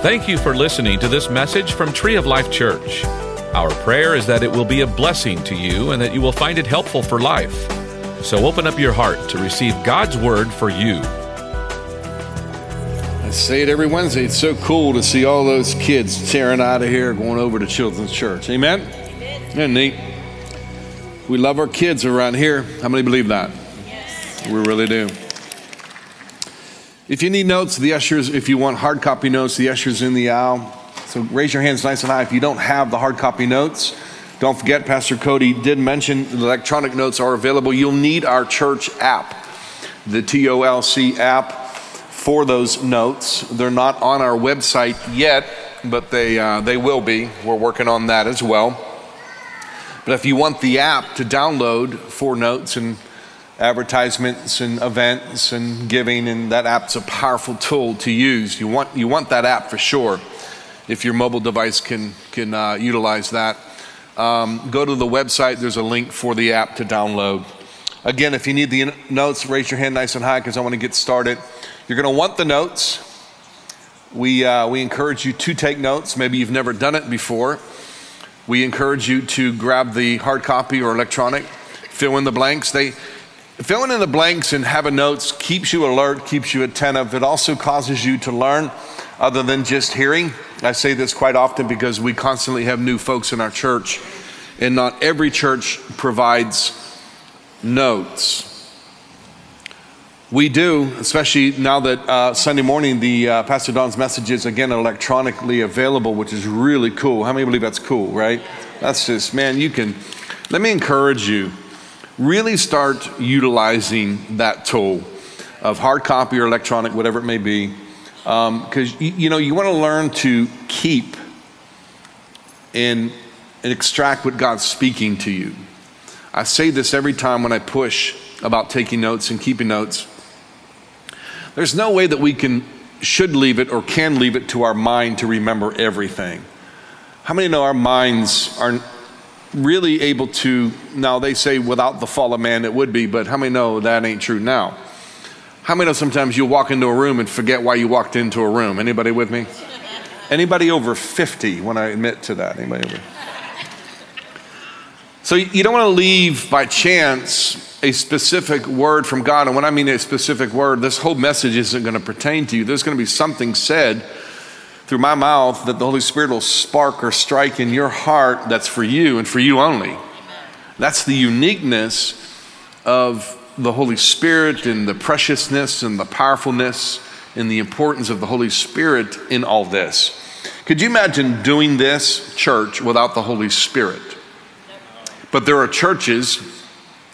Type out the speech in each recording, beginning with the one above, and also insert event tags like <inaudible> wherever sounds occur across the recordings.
Thank you for listening to this message from Tree of Life Church. Our prayer is that it will be a blessing to you and that you will find it helpful for life. So open up your heart to receive God's word for you. I say it every Wednesday. It's so cool to see all those kids tearing out of here going over to Children's Church. Amen? Amen. Isn't neat? We love our kids around here. How many believe that? Yes. We really do. If you need notes, the ushers, if you want hard copy notes, the ushers in the aisle. So raise your hands nice and high if you don't have the hard copy notes. Don't forget, Pastor Cody did mention the electronic notes are available. You'll need our church app, the TOLC app, for those notes. They're not on our website yet, but they, uh, they will be. We're working on that as well. But if you want the app to download for notes and advertisements and events and giving, and that app's a powerful tool to use. You want, you want that app for sure if your mobile device can, can uh, utilize that. Um, go to the website, there's a link for the app to download. Again, if you need the notes, raise your hand nice and high because I want to get started. You're going to want the notes. We, uh, we encourage you to take notes. Maybe you've never done it before. We encourage you to grab the hard copy or electronic, fill in the blanks. They, Filling in the blanks and having notes keeps you alert, keeps you attentive. It also causes you to learn other than just hearing. I say this quite often because we constantly have new folks in our church, and not every church provides notes. We do, especially now that uh, Sunday morning the uh, Pastor Don's message is again electronically available, which is really cool. How many believe that's cool, right? That's just, man, you can. Let me encourage you really start utilizing that tool of hard copy or electronic, whatever it may be, because um, you, you, know you want to learn to keep and, and extract what God's speaking to you. I say this every time when I push about taking notes and keeping notes. There's no way that we can should leave it or can leave it to our mind to remember everything. How many know our minds are really able to, now they say without the fall of man it would be, but how many know that ain't true now? How many know sometimes you walk into a room and forget why you walked into a room? Anybody with me? Anybody over 50 when I admit to that? Anybody over? So you don't want to leave by chance a specific word from God. And when I mean a specific word, this whole message isn't going to pertain to you. There's going to be something said through my mouth that the Holy Spirit will spark or strike in your heart that's for you and for you only. That's the uniqueness of the Holy Spirit and the preciousness and the powerfulness and the importance of the Holy Spirit in all this. Could you imagine doing this church without the Holy Spirit? But there are churches,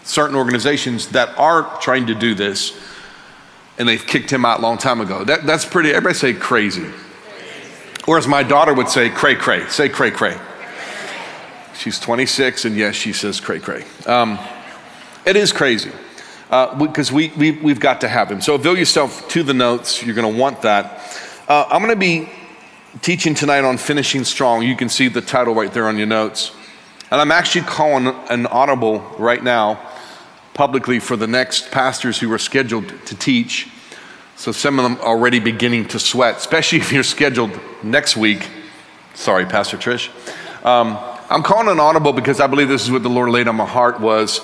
certain organizations that are trying to do this, and they've kicked him out a long time ago. That, that's pretty, everybody say crazy. Or as my daughter would say, cray cray. Say cray cray. She's 26, and yes, she says cray cray. Um, it is crazy because uh, we, we, we've got to have him. So avail yourself to the notes. You're going to want that. Uh, I'm going to be teaching tonight on finishing strong. You can see the title right there on your notes. And I'm actually calling an audible right now publicly for the next pastors who are scheduled to teach so some of them already beginning to sweat, especially <laughs> if you're scheduled next week. Sorry, Pastor Trish. Um, I'm calling an audible because I believe this is what the Lord laid on my heart was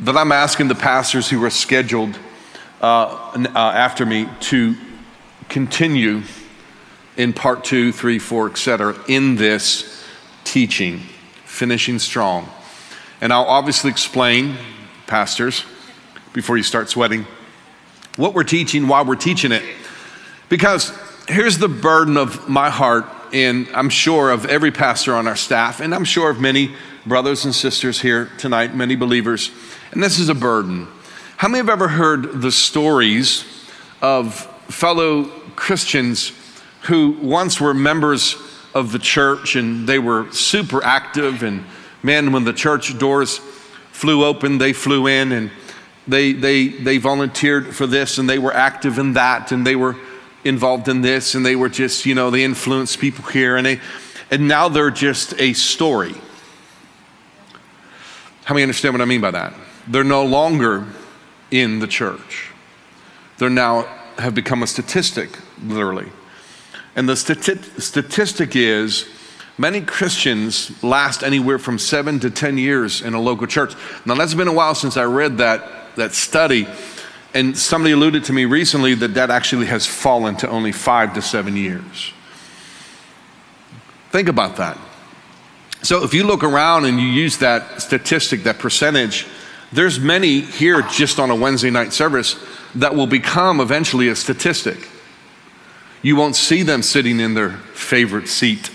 that I'm asking the pastors who are scheduled uh, uh, after me to continue in part two, three, four, etc. in this teaching, finishing strong. And I'll obviously explain, pastors, before you start sweating what we're teaching, why we're teaching it. Because here's the burden of my heart, and I'm sure of every pastor on our staff, and I'm sure of many brothers and sisters here tonight, many believers, and this is a burden. How many have ever heard the stories of fellow Christians who once were members of the church and they were super active, and man, when the church doors flew open, they flew in, and they, they, they volunteered for this and they were active in that and they were involved in this and they were just, you know, they influenced people here and they, and now they're just a story. How many understand what I mean by that? They're no longer in the church. They're now have become a statistic, literally. And the stati- statistic is many Christians last anywhere from seven to 10 years in a local church. Now, that's been a while since I read that, that study. And somebody alluded to me recently that that actually has fallen to only five to seven years. Think about that. So if you look around and you use that statistic, that percentage, there's many here just on a Wednesday night service that will become eventually a statistic. You won't see them sitting in their favorite seat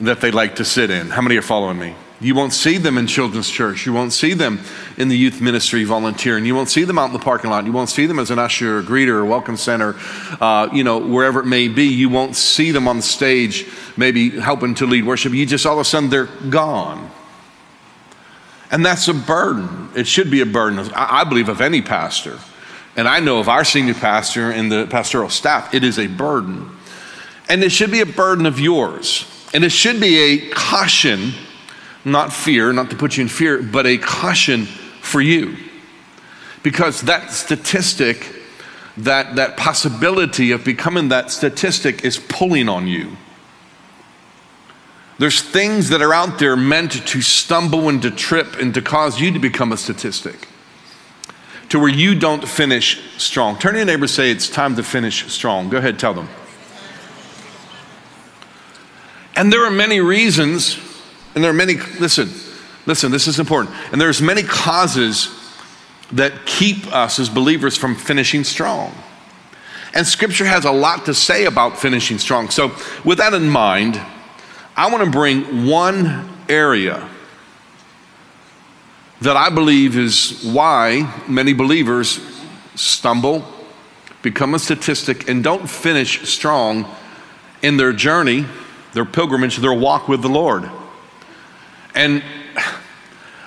that they like to sit in. How many are following me? You won't see them in children's church. You won't see them in the youth ministry volunteering. You won't see them out in the parking lot. You won't see them as an usher or greeter or welcome center, uh, you know, wherever it may be. You won't see them on the stage, maybe helping to lead worship. You just all of a sudden they're gone. And that's a burden. It should be a burden, I believe, of any pastor. And I know of our senior pastor and the pastoral staff, it is a burden. And it should be a burden of yours. And it should be a caution not fear, not to put you in fear, but a caution for you. Because that statistic, that, that possibility of becoming that statistic is pulling on you. There's things that are out there meant to stumble and to trip and to cause you to become a statistic, to where you don't finish strong. Turn to your neighbor say, It's time to finish strong. Go ahead, tell them. And there are many reasons and there are many, listen, listen, this is important. And there's many causes that keep us as believers from finishing strong. And scripture has a lot to say about finishing strong. So, with that in mind, I want to bring one area that I believe is why many believers stumble, become a statistic, and don't finish strong in their journey, their pilgrimage, their walk with the Lord. And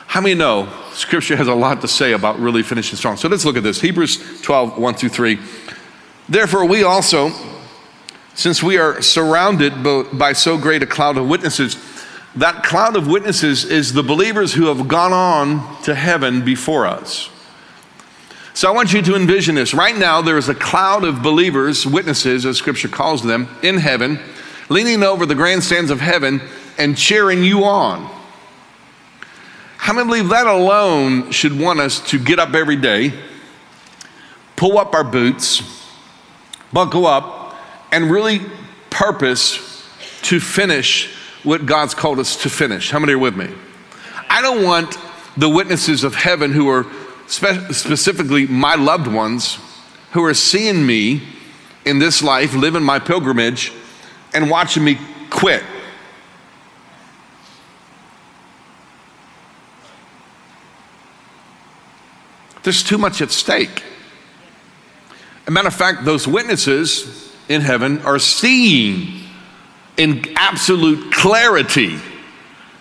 how many know Scripture has a lot to say about really finishing strong? So let's look at this Hebrews 12, 1 through 3. Therefore, we also, since we are surrounded by so great a cloud of witnesses, that cloud of witnesses is the believers who have gone on to heaven before us. So I want you to envision this. Right now, there is a cloud of believers, witnesses, as Scripture calls them, in heaven, leaning over the grandstands of heaven and cheering you on. How many believe that alone should want us to get up every day, pull up our boots, buckle up, and really purpose to finish what God's called us to finish? How many are with me? I don't want the witnesses of heaven who are spe- specifically my loved ones who are seeing me in this life, living my pilgrimage, and watching me quit There's too much at stake. A matter of fact, those witnesses in heaven are seeing in absolute clarity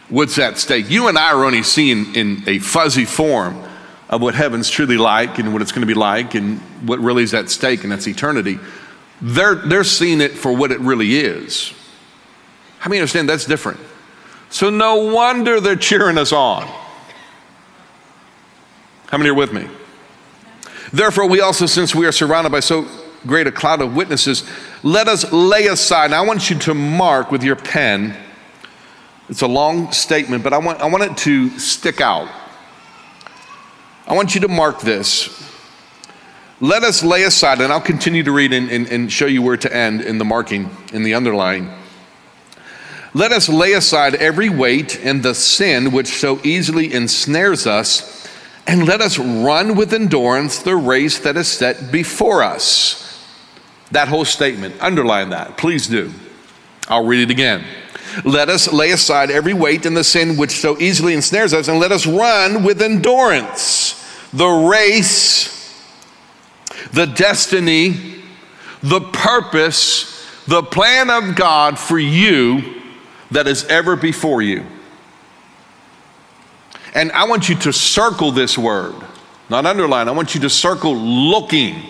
what's at stake. You and I are only seeing in a fuzzy form of what heaven's truly like and what it's going to be like and what really is at stake, and that's eternity. They're, they're seeing it for what it really is. How many understand that's different? So, no wonder they're cheering us on. How many are with me? Therefore, we also, since we are surrounded by so great a cloud of witnesses, let us lay aside. Now, I want you to mark with your pen. It's a long statement, but I want, I want it to stick out. I want you to mark this. Let us lay aside, and I'll continue to read and, and, and show you where to end in the marking, in the underline. Let us lay aside every weight and the sin which so easily ensnares us and let us run with endurance the race that is set before us. That whole statement, underline that, please do. I'll read it again. Let us lay aside every weight and the sin which so easily ensnares us, and let us run with endurance the race, the destiny, the purpose, the plan of God for you that is ever before you. And I want you to circle this word, not underline. I want you to circle looking.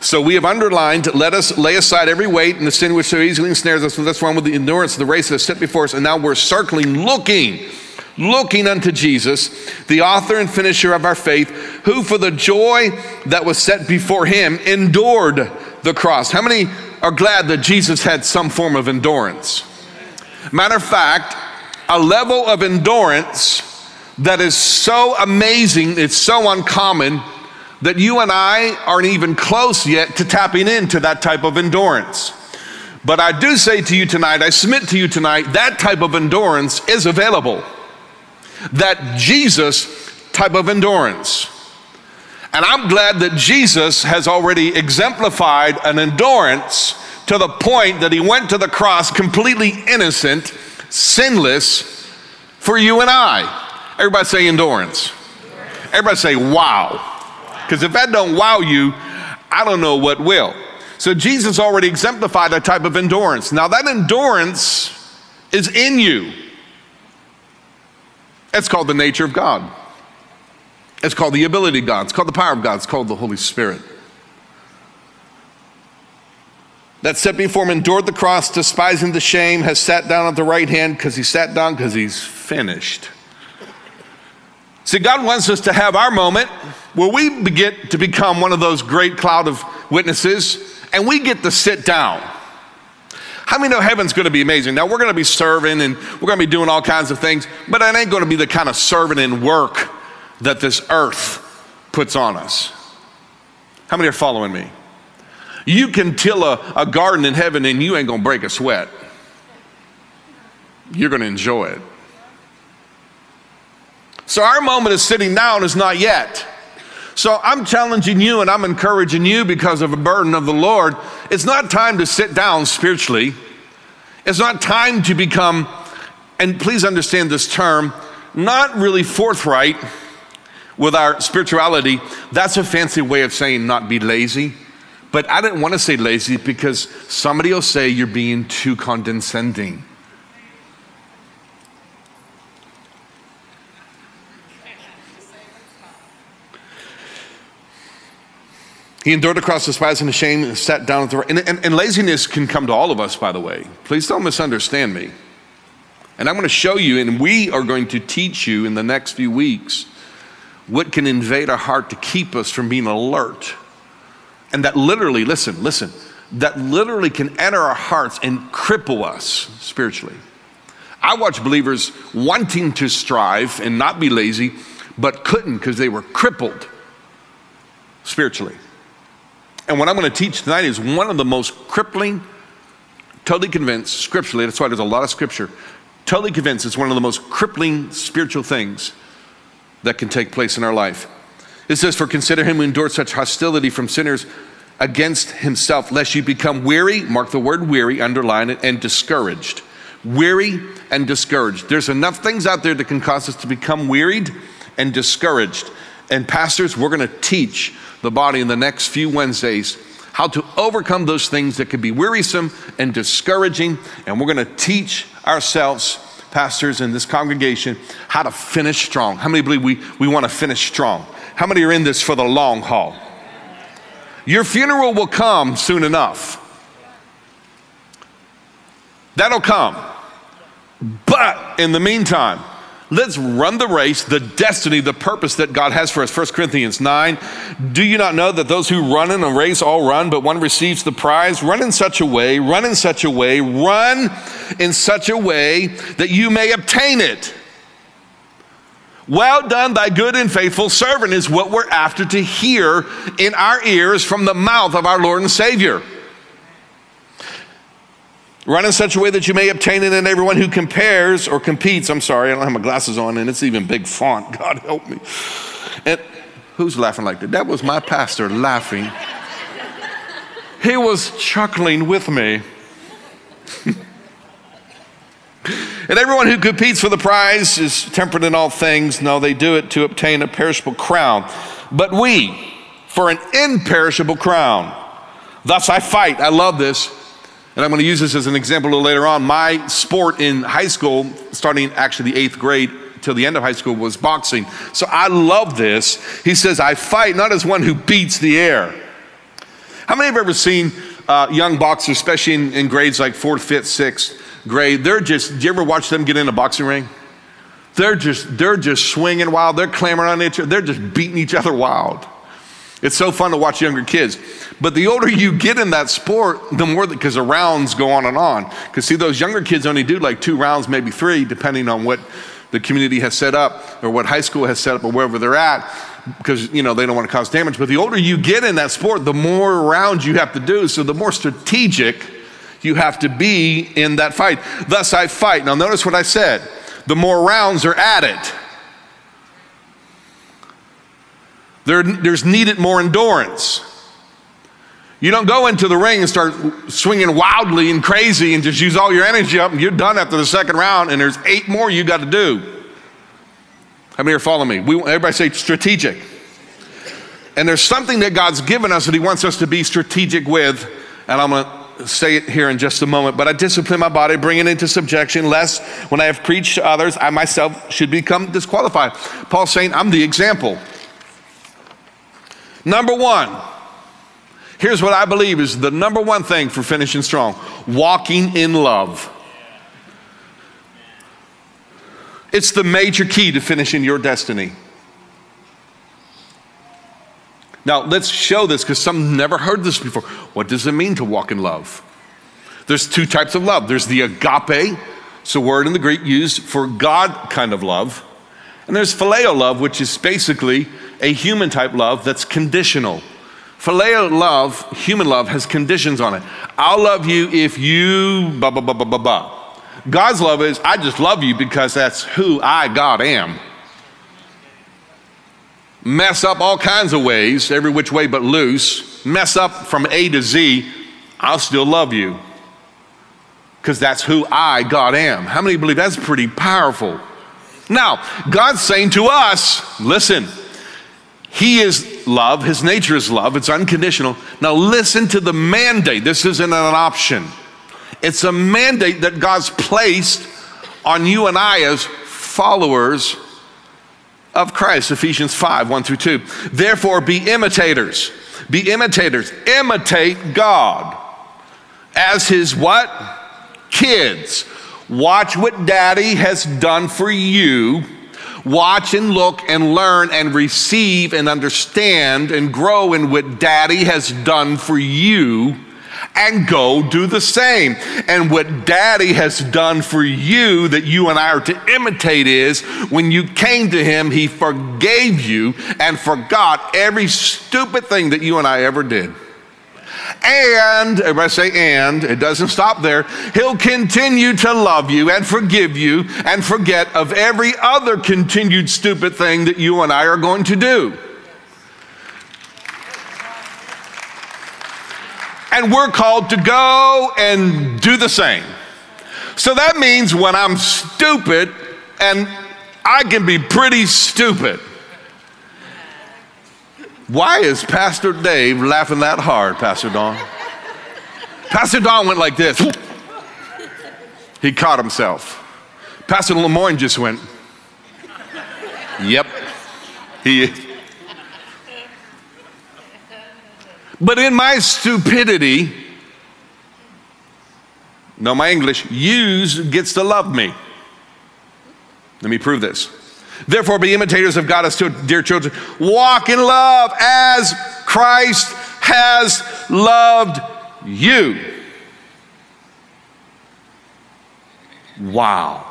So we have underlined, let us lay aside every weight and the sin which so easily ensnares us. That's wrong with the endurance of the race that is set before us. And now we're circling, looking, looking unto Jesus, the author and finisher of our faith, who for the joy that was set before him endured the cross. How many are glad that Jesus had some form of endurance? Matter of fact, a level of endurance that is so amazing, it's so uncommon that you and I aren't even close yet to tapping into that type of endurance. But I do say to you tonight, I submit to you tonight, that type of endurance is available. That Jesus type of endurance. And I'm glad that Jesus has already exemplified an endurance to the point that he went to the cross completely innocent, sinless for you and I. Everybody say endurance. Everybody say wow. Because if that don't wow you, I don't know what will. So Jesus already exemplified that type of endurance. Now that endurance is in you. It's called the nature of God. It's called the ability of God. It's called the power of God. It's called the Holy Spirit. That set before him endured the cross, despising the shame, has sat down at the right hand because he sat down because he's finished. See, God wants us to have our moment where we get to become one of those great cloud of witnesses and we get to sit down. How many know heaven's going to be amazing? Now, we're going to be serving and we're going to be doing all kinds of things, but it ain't going to be the kind of serving and work that this earth puts on us. How many are following me? You can till a, a garden in heaven and you ain't going to break a sweat. You're going to enjoy it. So our moment of sitting down is not yet. So I'm challenging you and I'm encouraging you because of a burden of the Lord. It's not time to sit down spiritually. It's not time to become, and please understand this term, not really forthright with our spirituality. That's a fancy way of saying not be lazy. But I didn't want to say lazy because somebody will say you're being too condescending. He endured across the cross, despising the shame, and sat down at the right. And, and, and laziness can come to all of us, by the way. Please don't misunderstand me. And I'm going to show you, and we are going to teach you in the next few weeks what can invade our heart to keep us from being alert. And that literally, listen, listen, that literally can enter our hearts and cripple us spiritually. I watch believers wanting to strive and not be lazy, but couldn't because they were crippled spiritually. And what I'm going to teach tonight is one of the most crippling, totally convinced scripturally, that's why there's a lot of scripture, totally convinced it's one of the most crippling spiritual things that can take place in our life. It says, For consider him who endured such hostility from sinners against himself, lest you become weary, mark the word weary, underline it, and discouraged. Weary and discouraged. There's enough things out there that can cause us to become wearied and discouraged. And pastors, we're going to teach the body in the next few Wednesdays how to overcome those things that could be wearisome and discouraging. And we're going to teach ourselves, pastors in this congregation, how to finish strong. How many believe we, we want to finish strong? How many are in this for the long haul? Your funeral will come soon enough. That'll come. But in the meantime, Let's run the race, the destiny, the purpose that God has for us. 1 Corinthians 9. Do you not know that those who run in a race all run, but one receives the prize? Run in such a way, run in such a way, run in such a way that you may obtain it. Well done, thy good and faithful servant, is what we're after to hear in our ears from the mouth of our Lord and Savior. Run in such a way that you may obtain it, and everyone who compares or competes, I'm sorry, I don't have my glasses on, and it's even big font. <laughs> God help me. And who's laughing like that? That was my pastor laughing. he was chuckling with me. <laughs> and everyone who competes for the prize is temperate in all things. No, they do it to obtain a perishable crown. But we, for an imperishable crown. Thus I fight. I love this and I'm going to use this as an example a little later on. My sport in high school, starting actually the eighth grade till the end of high school, was boxing. So I love this. He says, I fight not as one who beats the air. How many have ever seen uh, young boxers, especially in, in grades like fourth, fifth, sixth grade? They're just, do you ever watch them get in a boxing ring? They're just, they're just swinging wild. They're clamoring on each other. They're just beating each other wild. It's so fun to watch younger kids. But the older you get in that sport, the more, because the rounds go on and on. Because see, those younger kids only do like two rounds, maybe three, depending on what the community has set up or what high school has set up or wherever they're at because you know they don't want to cause damage but the older you get in that sport the more rounds you have to do so the more strategic you have to be in that fight thus i fight now notice what i said the more rounds are added there, there's needed more endurance you don't go into the ring and start swinging wildly and crazy and just use all your energy up and you're done after the second round and there's eight more you got to do. How many are following me? We, everybody say strategic. And there's something that God's given us that He wants us to be strategic with. And I'm going to say it here in just a moment. But I discipline my body, bring it into subjection, lest when I have preached to others, I myself should become disqualified. Paul's saying, I'm the example. Number one, Here's what I believe is the number one thing for finishing strong walking in love. It's the major key to finishing your destiny. Now, let's show this because some never heard this before. What does it mean to walk in love? There's two types of love there's the agape, it's a word in the Greek used for God kind of love. And there's phileo love, which is basically a human type love that's conditional. Phileo love, human love, has conditions on it. I'll love you if you blah, blah, blah, blah, blah, blah. God's love is, I just love you because that's who I, God, am. Mess up all kinds of ways, every which way but loose. Mess up from A to Z, I'll still love you because that's who I, God, am. How many believe that's pretty powerful? Now, God's saying to us, listen, he is love, His nature is love, it's unconditional. Now, listen to the mandate. This isn't an option, it's a mandate that God's placed on you and I as followers of Christ. Ephesians 5 1 through 2. Therefore, be imitators. Be imitators. Imitate God as His what? Kids. Watch what daddy has done for you watch and look and learn and receive and understand and grow in what daddy has done for you and go do the same. And what daddy has done for you that you and I are to imitate is when you came to him, he forgave you and forgot every stupid thing that you and I ever did. And, everybody say, and, it doesn't stop there. He'll continue to love you and forgive you and forget of every other continued stupid thing that you and I are going to do. And we're called to go and do the same. So that means when I'm stupid, and I can be pretty stupid. Why is Pastor Dave laughing that hard, Pastor Don? Pastor Don went like this. He caught himself. Pastor Lemoyne just went, Yep, he is. But in my stupidity, no, my English, use gets to love me. Let me prove this. Therefore, be imitators of God as dear children. Walk in love as Christ has loved you. Wow.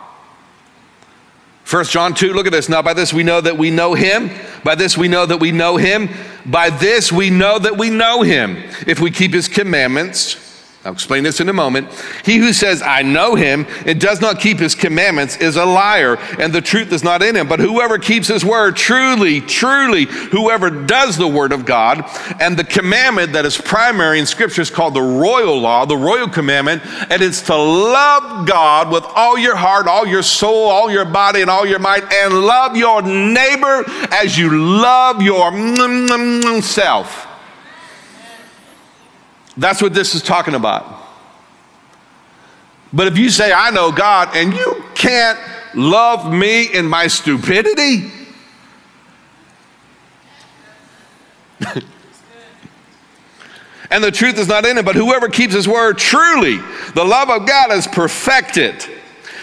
1 John 2, look at this. Now, by this we know that we know him. By this we know that we know him. By this we know that we know him. If we keep his commandments, I'll explain this in a moment. He who says, I know him, and does not keep his commandments is a liar, and the truth is not in him. But whoever keeps his word, truly, truly, whoever does the word of God, and the commandment that is primary in Scripture is called the royal law, the royal commandment, and it's to love God with all your heart, all your soul, all your body, and all your might, and love your neighbor as you love yourself. Mm, mm, mm, That's what this is talking about. But if you say, I know God, and you can't love me in my stupidity, <laughs> and the truth is not in it, but whoever keeps his word truly, the love of God is perfected.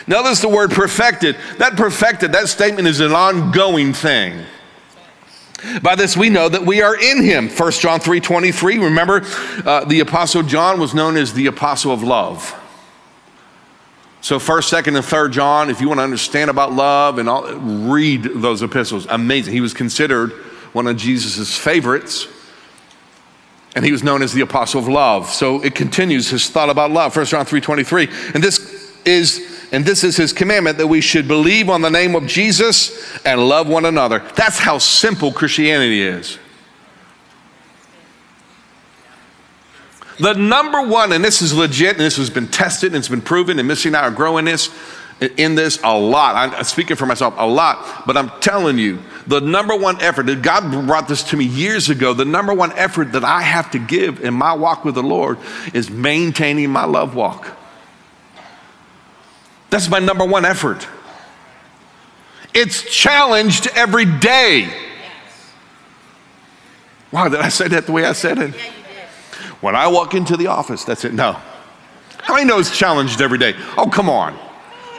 Notice the word perfected. That perfected, that statement is an ongoing thing. By this we know that we are in him. 1 John 3 23. Remember, uh, the Apostle John was known as the Apostle of Love. So, 1st, 2nd, and 3rd John, if you want to understand about love and all, read those epistles. Amazing. He was considered one of Jesus' favorites, and he was known as the Apostle of Love. So it continues his thought about love. 1 John 3 23. And this is and this is his commandment that we should believe on the name of Jesus and love one another. That's how simple Christianity is. The number one, and this is legit, and this has been tested and it's been proven, and Missy and I are growing this in this a lot. I'm speaking for myself a lot, but I'm telling you, the number one effort that God brought this to me years ago, the number one effort that I have to give in my walk with the Lord is maintaining my love walk. That's my number one effort. It's challenged every day. Wow, did I say that the way I said it? When I walk into the office, that's it. No. How many know it's challenged every day? Oh, come on.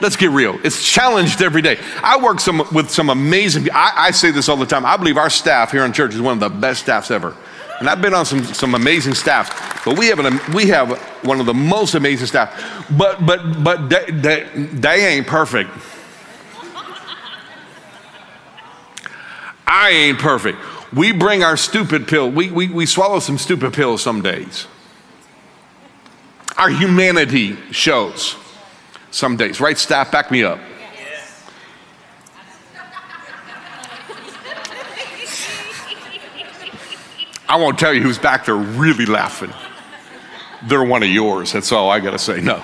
Let's get real. It's challenged every day. I work some, with some amazing, I, I say this all the time. I believe our staff here in church is one of the best staffs ever. And I've been on some, some amazing staff, but we have, an, we have one of the most amazing staff. But, but, but they, they, they ain't perfect. I ain't perfect. We bring our stupid pill. We, we, we swallow some stupid pills some days. Our humanity shows some days. Right, staff? Back me up. I won't tell you who's back there really laughing. They're one of yours. That's all I got to say. No.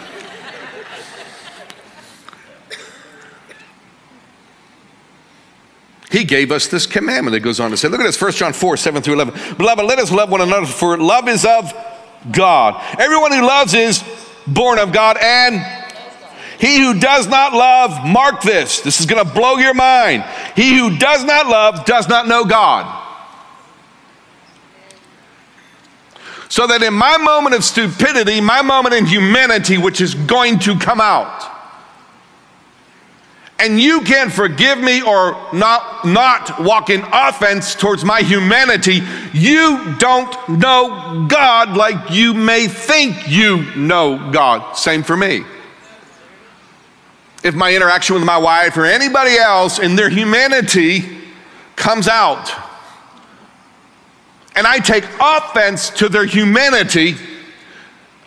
He gave us this commandment that goes on to say, look at this, 1 John 4, 7 through 11. Beloved, let us love one another, for love is of God. Everyone who loves is born of God, and he who does not love, mark this, this is going to blow your mind. He who does not love does not know God. So that in my moment of stupidity, my moment in humanity, which is going to come out, and you can't forgive me or not, not walk in offense towards my humanity, you don't know God like you may think you know God. Same for me. If my interaction with my wife or anybody else in their humanity comes out, and I take offense to their humanity,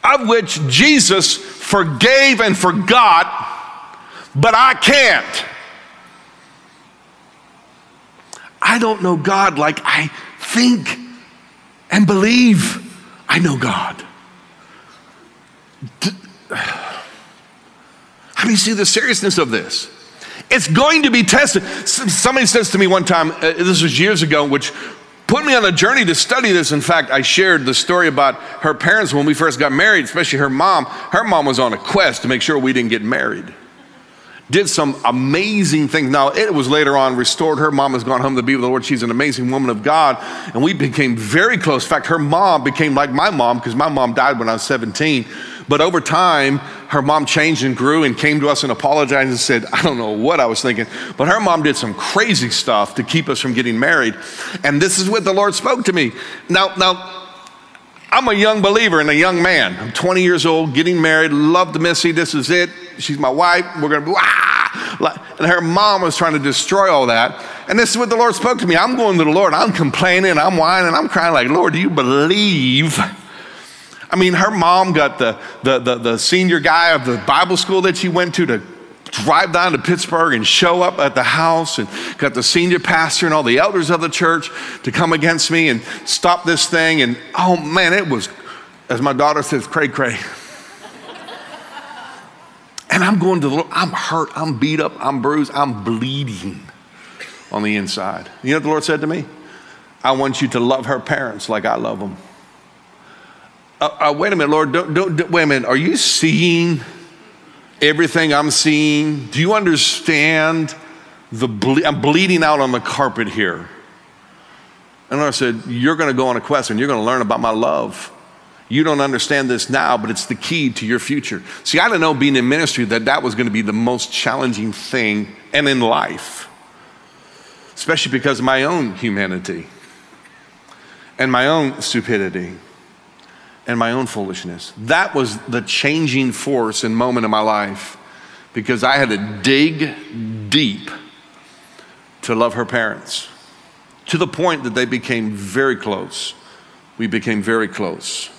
of which Jesus forgave and forgot, but I can't. I don't know God like I think and believe I know God. <sighs> How do you see the seriousness of this? It's going to be tested. Somebody says to me one time, uh, this was years ago, which put me on a journey to study this. In fact, I shared the story about her parents when we first got married, especially her mom. Her mom was on a quest to make sure we didn't get married. Did some amazing things. Now, it was later on restored. Her mom has gone home to be with the Lord. She's an amazing woman of God. And we became very close. In fact, her mom became like my mom because my mom died when I was 17. But over time, her mom changed and grew and came to us and apologized and said, I don't know what I was thinking. But her mom did some crazy stuff to keep us from getting married. And this is what the Lord spoke to me. Now, now, I'm a young believer and a young man. I'm 20 years old, getting married, love to Missy. This is it. She's my wife. We're going to be, ah! And her mom was trying to destroy all that. And this is what the Lord spoke to me. I'm going to the Lord. I'm complaining. I'm whining. I'm crying like, Lord, do you believe? I mean, her mom got the, the, the, the senior guy of the Bible school that she went to to drive down to Pittsburgh and show up at the house and got the senior pastor and all the elders of the church to come against me and stop this thing. And oh man, it was, as my daughter says, cray cray. <laughs> and I'm going to the Lord, I'm hurt, I'm beat up, I'm bruised, I'm bleeding on the inside. You know what the Lord said to me? I want you to love her parents like I love them uh, uh, wait a minute, Lord, don't, don't, don't, wait a minute. Are you seeing everything I'm seeing? Do you understand the ble- I'm bleeding out on the carpet here? And I said, You're going to go on a quest and you're going to learn about my love. You don't understand this now, but it's the key to your future. See, I didn't know being in ministry that that was going to be the most challenging thing and in life. especially because of my own humanity and my own stupidity and my own foolishness. That was the changing force and moment of my life because I had to dig deep to love her parents to the point that they became very close. We became very close.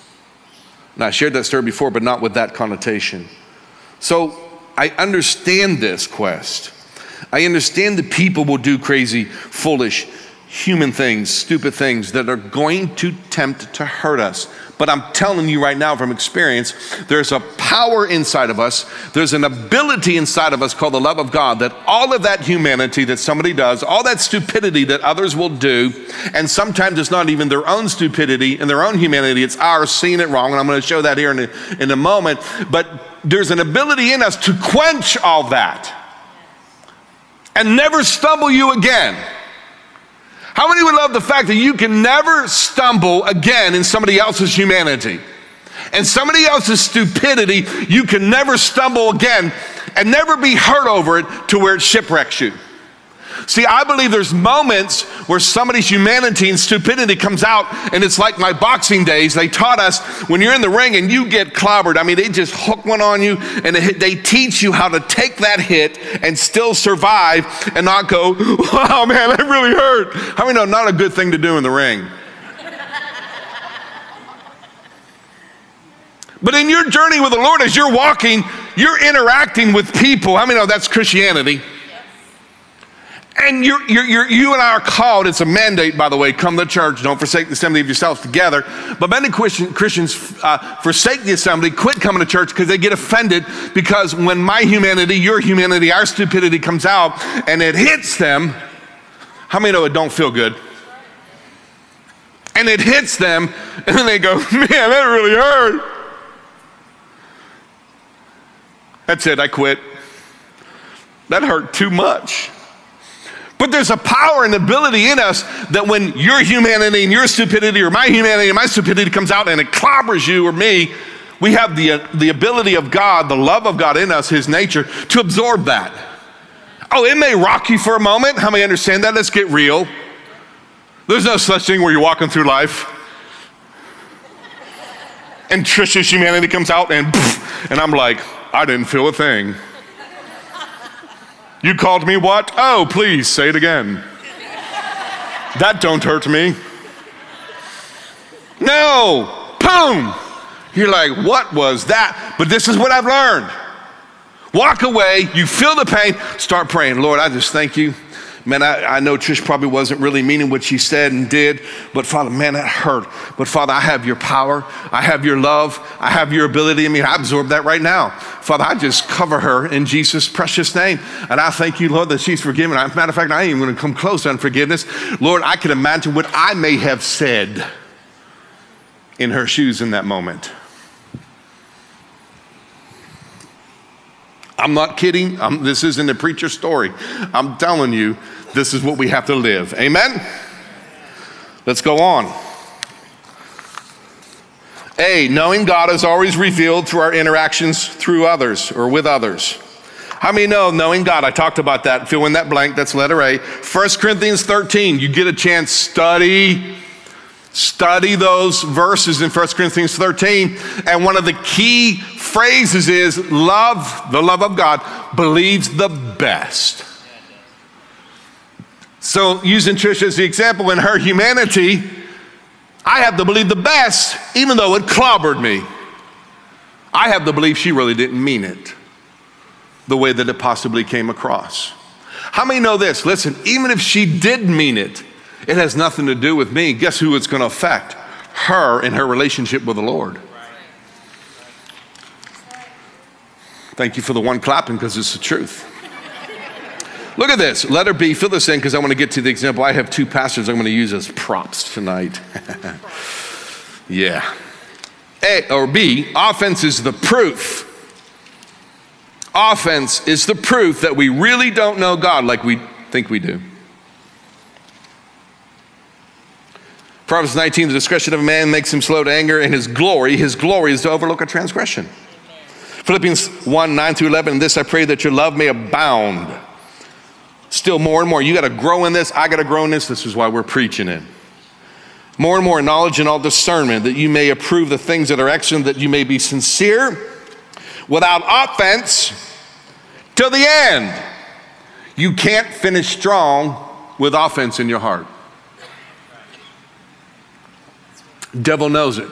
And I shared that story before, but not with that connotation. So I understand this quest. I understand that people will do crazy, foolish, human things, stupid things that are going to tempt to hurt us. But I'm telling you right now from experience, there's a power inside of us, there's an ability inside of us called the love of God that all of that humanity that somebody does, all that stupidity that others will do, and sometimes it's not even their own stupidity and their own humanity, it's ours seeing it wrong. And I'm going to show that here in a, in a moment. But there's an ability in us to quench all that and never stumble you again. How many would love the fact that you can never stumble again in somebody else's humanity? And somebody else's stupidity, you can never stumble again and never be hurt over it to where it shipwrecks you. See, I believe there's moments where somebody's humanity and stupidity comes out, and it's like my boxing days. They taught us when you're in the ring and you get clobbered, I mean, they just hook one on you and they teach you how to take that hit and still survive and not go, <laughs> wow, man, that really hurt. How many know not a good thing to do in the ring? But in your journey with the Lord, as you're walking, you're interacting with people. How many know that's Christianity? And you're, you're, you're, you and I are called, it's a mandate, by the way, come to church, don't forsake the assembly of yourselves together. But many Christian, Christians uh, forsake the assembly, quit coming to church because they get offended because when my humanity, your humanity, our stupidity comes out and it hits them, how many know it don't feel good? And it hits them, and then they go, <laughs> man, that really hurt. That's it, I quit. That hurt too much. But there's a power and ability in us that when your humanity and your stupidity or my humanity and my stupidity comes out and it clobbers you or me, we have the, uh, the ability of God, the love of God in us, His nature, to absorb that. Oh, it may rock you for a moment. How many understand that? Let's get real. There's no such thing where you're walking through life and Trisha's humanity comes out and <laughs> and I'm like, I didn't feel a thing. You called me what? Oh, please say it again. that don't hurt me. No, boom. You're like, what was that? But this is what I've learned. Walk away, you feel the pain, start praying. Lord, I just thank you Man, I, I know Trish probably wasn't really meaning what she said and did, but Father, man, that hurt. But Father, I have your power. I have your love. I have your ability. I mean, I absorb that right now. Father, I just cover her in Jesus' precious name. And I thank you, Lord, that she's forgiven. As a matter of fact, I ain't even going to come close to unforgiveness. Lord, I can imagine what I may have said in her shoes in that moment. I'm not kidding. I'm, this isn't a preacher story. I'm telling you, this is what we have to live. Amen? Let's go on. A, knowing God is always revealed through our interactions through others or with others. How many know knowing God? I talked about that. Fill in that blank. That's letter A. 1 Corinthians 13. You get a chance, study. Study those verses in 1 Corinthians 13. And one of the key phrases is love, the love of God, believes the best. So, using Trish as the example, in her humanity, I have to believe the best, even though it clobbered me. I have to believe she really didn't mean it the way that it possibly came across. How many know this? Listen, even if she did mean it, it has nothing to do with me. Guess who it's going to affect? Her in her relationship with the Lord. Thank you for the one clapping because it's the truth. Look at this. Letter B, fill this in because I want to get to the example. I have two pastors I'm going to use as props tonight. <laughs> yeah. A or B, offense is the proof. Offense is the proof that we really don't know God like we think we do. Proverbs 19, the discretion of a man makes him slow to anger, and his glory, his glory is to overlook a transgression. Philippians 1, 9 through 11, this I pray that your love may abound Still more and more. You got to grow in this. I got to grow in this. This is why we're preaching it. More and more knowledge and all discernment that you may approve the things that are excellent, that you may be sincere without offense to the end. You can't finish strong with offense in your heart. Devil knows it.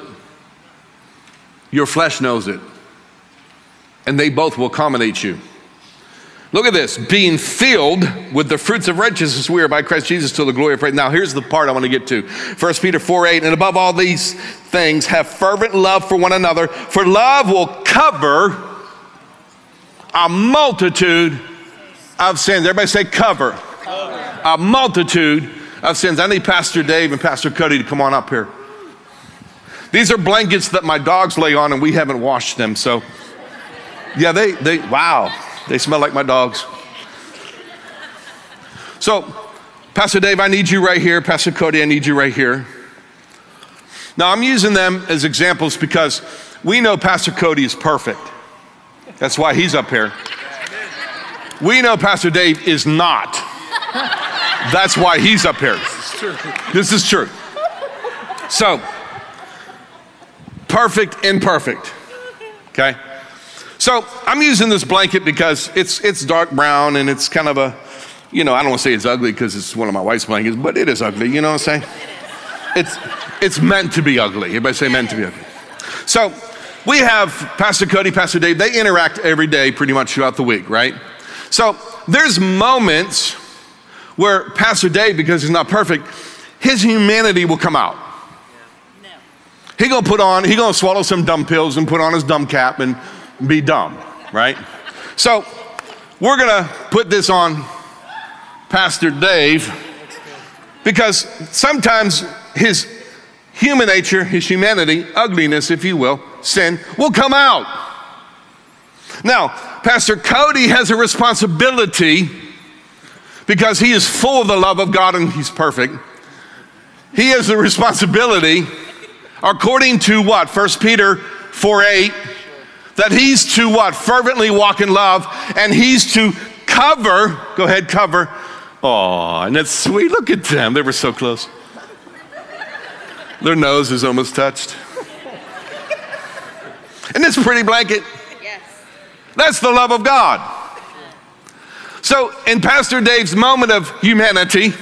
Your flesh knows it. And they both will accommodate you. Look at this being filled with the fruits of righteousness we are by Christ Jesus to the glory of praise. Now, here's the part I want to get to 1 Peter 4 8. And above all these things, have fervent love for one another, for love will cover a multitude of sins. Everybody say cover. cover. A multitude of sins. I need Pastor Dave and Pastor Cody to come on up here. These are blankets that my dogs lay on and we haven't washed them. So, yeah, they, they, wow, they smell like my dogs. So, Pastor Dave, I need you right here. Pastor Cody, I need you right here. Now, I'm using them as examples because we know Pastor Cody is perfect. That's why he's up here. We know Pastor Dave is not. That's why he's up here. This is true. So, perfect, imperfect. Okay? So I'm using this blanket because it's, it's dark brown and it's kind of a, you know, I don't want to say it's ugly because it's one of my wife's blankets, but it is ugly, you know what I'm saying? It's, it's meant to be ugly. Everybody say meant to be ugly. So we have Pastor Cody, Pastor Dave, they interact every day pretty much throughout the week, right? So there's moments where Pastor Dave, because he's not perfect, his humanity will come out. He gonna put on, he gonna swallow some dumb pills and put on his dumb cap and be dumb, right? So we're gonna put this on Pastor Dave because sometimes his human nature, his humanity, ugliness, if you will, sin, will come out. Now, Pastor Cody has a responsibility because he is full of the love of God and he's perfect. He has the responsibility according to what? 1 Peter 4 8, that he's to what? Fervently walk in love, and he's to cover, go ahead, cover. Oh, and that's sweet. Look at them. They were so close. Their nose is almost touched. And this pretty blanket? Yes. That's the love of God. So, in Pastor Dave's moment of humanity,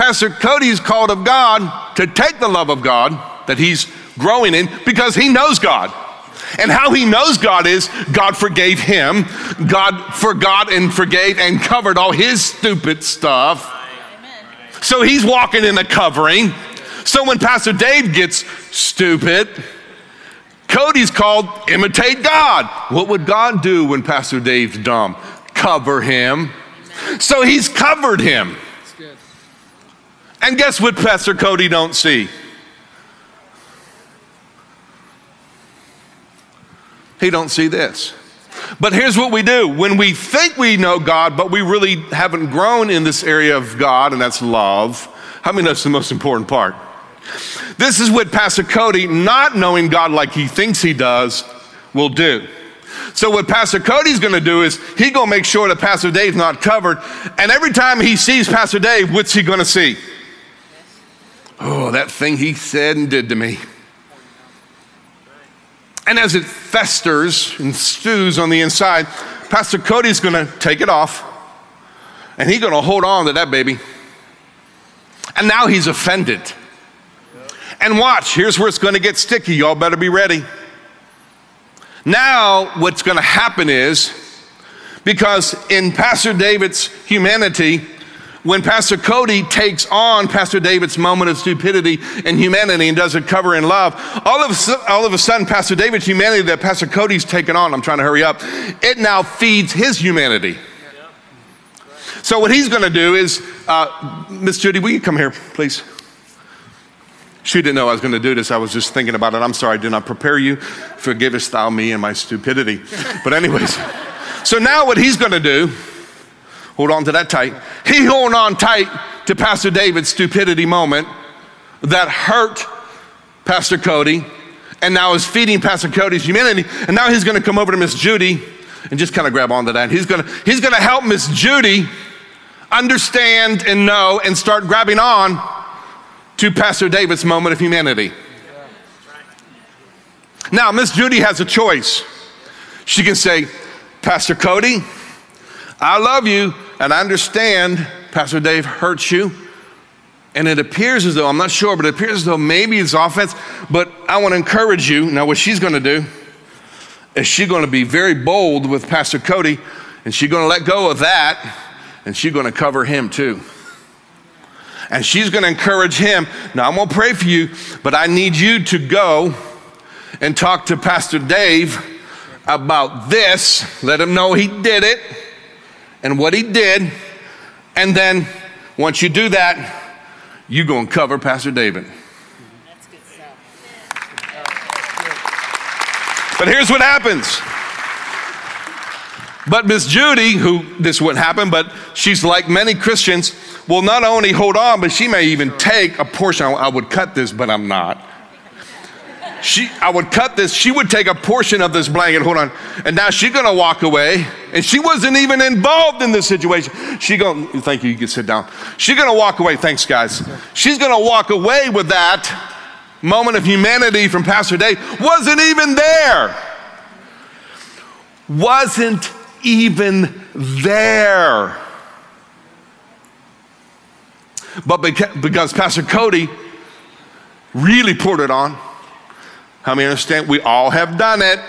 Pastor Cody's called of God to take the love of God that he's growing in because he knows God. And how he knows God is God forgave him, God forgot and forgave and covered all his stupid stuff. So he's walking in a covering. So when Pastor Dave gets stupid, Cody's called imitate God. What would God do when Pastor Dave's dumb? Cover him. So he's covered him. And guess what Pastor Cody don't see? He don't see this. But here's what we do. When we think we know God, but we really haven't grown in this area of God, and that's love, how many know that's the most important part? This is what Pastor Cody, not knowing God like he thinks he does, will do. So what Pastor Cody's going to do is he going to make sure that Pastor Dave's not covered. And every time he sees Pastor Dave, what's he going to see? Oh, that thing he said and did to me. And as it festers and stews on the inside, Pastor Cody's to take it off and he's to hold on to that baby. And now he's offended. And watch, here's where it's to get sticky. Y'all better be ready. Now, what's to happen is because in Pastor David's humanity, when Pastor Cody takes on Pastor David's moment of stupidity and humanity and does it cover in love, all of, a, all of a sudden, Pastor David's humanity that Pastor Cody's taken on, I'm trying to hurry up, it now feeds his humanity. So, what he's going to do is, uh, Miss Judy, will you come here, please? She didn't know I was going to do this. I was just thinking about it. I'm sorry, I did not prepare you. Forgivest thou me and my stupidity. But, anyways, <laughs> so now what he's going to do Hold on to that tight. He holding on tight to Pastor David's stupidity moment that hurt Pastor Cody and now is feeding Pastor Cody's humanity. And now he's going to come over to Miss Judy and just kind of grab onto that. He's going to, he's going to help Miss Judy understand and know and start grabbing on to Pastor David's moment of humanity. Now, Miss Judy has a choice. She can say, Pastor Cody, I love you and I understand Pastor Dave hurts you. And it appears as though, I'm not sure, but it appears as though maybe it's offense. But I want to encourage you. Now, what she's going to do is she's going to be very bold with Pastor Cody, and she's going to let go of that, and she's going to cover him too. And she's going to encourage him. Now, I'm going to pray for you, but I need you to go and talk to Pastor Dave about this. Let him know he did it and what he did. And then once you do that, you go and cover Pastor David. But here's what happens. But Miss Judy, who this wouldn't happen, but she's like many Christians, will not only hold on, but she may even take a portion. I would cut this, but I'm not she, I would cut this. She would take a portion of this blanket. Hold on. And now she's to walk away. And she wasn't even involved in this situation. She going, thank you. You can sit down. She's to walk away. Thanks, guys. She's to walk away with that moment of humanity from Pastor Dave. Wasn't even there. Wasn't even there. But because Pastor Cody really poured it on how many understand? We all have done it.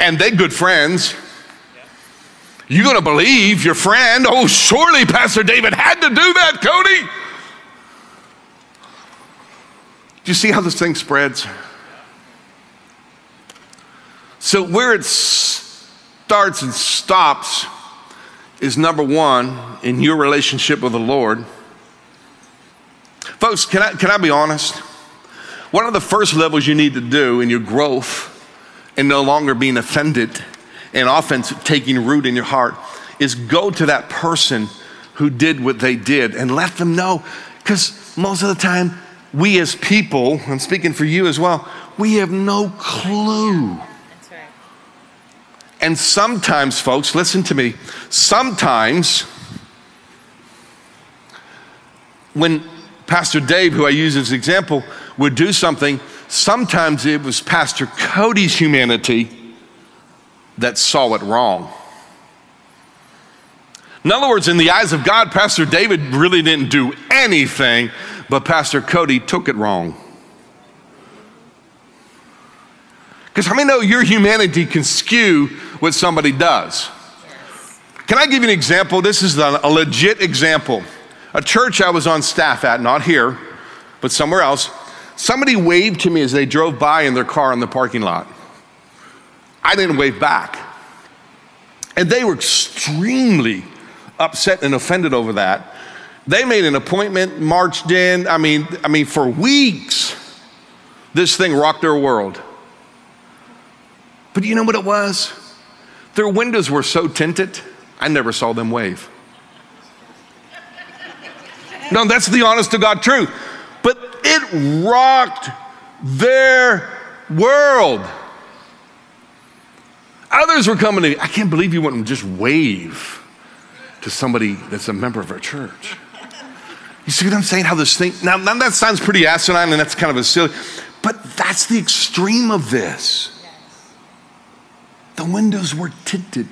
And they good friends. You're going to believe your friend. Oh, surely Pastor David had to do that, Cody. Do you see how this thing spreads? So, where it starts and stops is number one in your relationship with the Lord. Folks, can I, can I be honest? One of the first levels you need to do in your growth and no longer being offended and offense taking root in your heart is go to that person who did what they did and let them know. Because most of the time, we as people, I'm speaking for you as well, we have no clue. That's right. And sometimes, folks, listen to me, sometimes when Pastor Dave, who I use as an example, would do something, sometimes it was Pastor Cody's humanity that saw it wrong. In other words, in the eyes of God, Pastor David really didn't do anything, but Pastor Cody took it wrong. Because how many know your humanity can skew what somebody does? Can I give you an example? This is a legit example. A church I was on staff at, not here, but somewhere else, Somebody waved to me as they drove by in their car in the parking lot. I didn't wave back. And they were extremely upset and offended over that. They made an appointment, marched in. I mean, I mean, for weeks, this thing rocked their world. But you know what it was? Their windows were so tinted, I never saw them wave. No, that's the honest to God truth but it rocked their world. Others were coming to me. I can't believe you wouldn't just wave to somebody that's a member of our church. You see what I'm saying? How this thing, now, now that sounds pretty asinine and that's kind of a silly, but that's the extreme of this. The windows were tinted.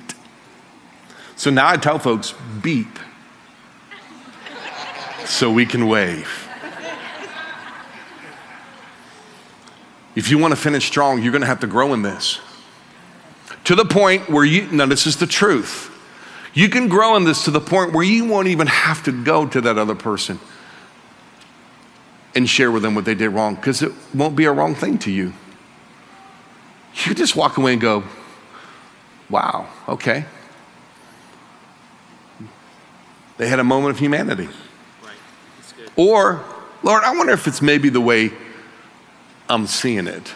So now I tell folks, beep, so we can wave. If you want to finish strong, you're going to have to grow in this. To the point where you, now this is the truth. You can grow in this to the point where you won't even have to go to that other person and share with them what they did wrong because it won't be a wrong thing to you. You just walk away and go, wow, okay. They had a moment of humanity. Right. Or, Lord, I wonder if it's maybe the way I'm seeing it.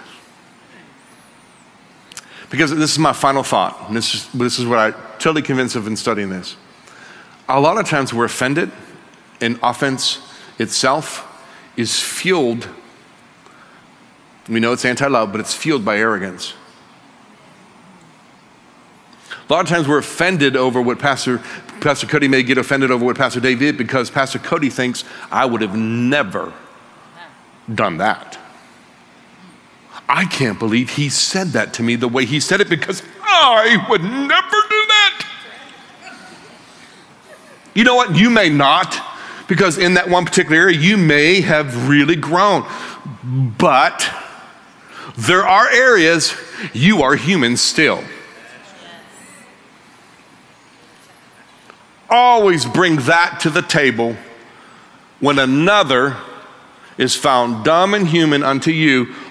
Because this is my final thought. This is, this is what I totally convinced of in studying this. A lot of times we're offended, and offense itself is fueled. We know it's anti love, but it's fueled by arrogance. A lot of times we're offended over what Pastor, Pastor Cody may get offended over what Pastor Dave did because Pastor Cody thinks I would have never done that. I can't believe he said that to me the way he said it because I would never do that. You know what? You may not, because in that one particular area, you may have really grown. But there are areas you are human still. Always bring that to the table when another is found dumb and human unto you.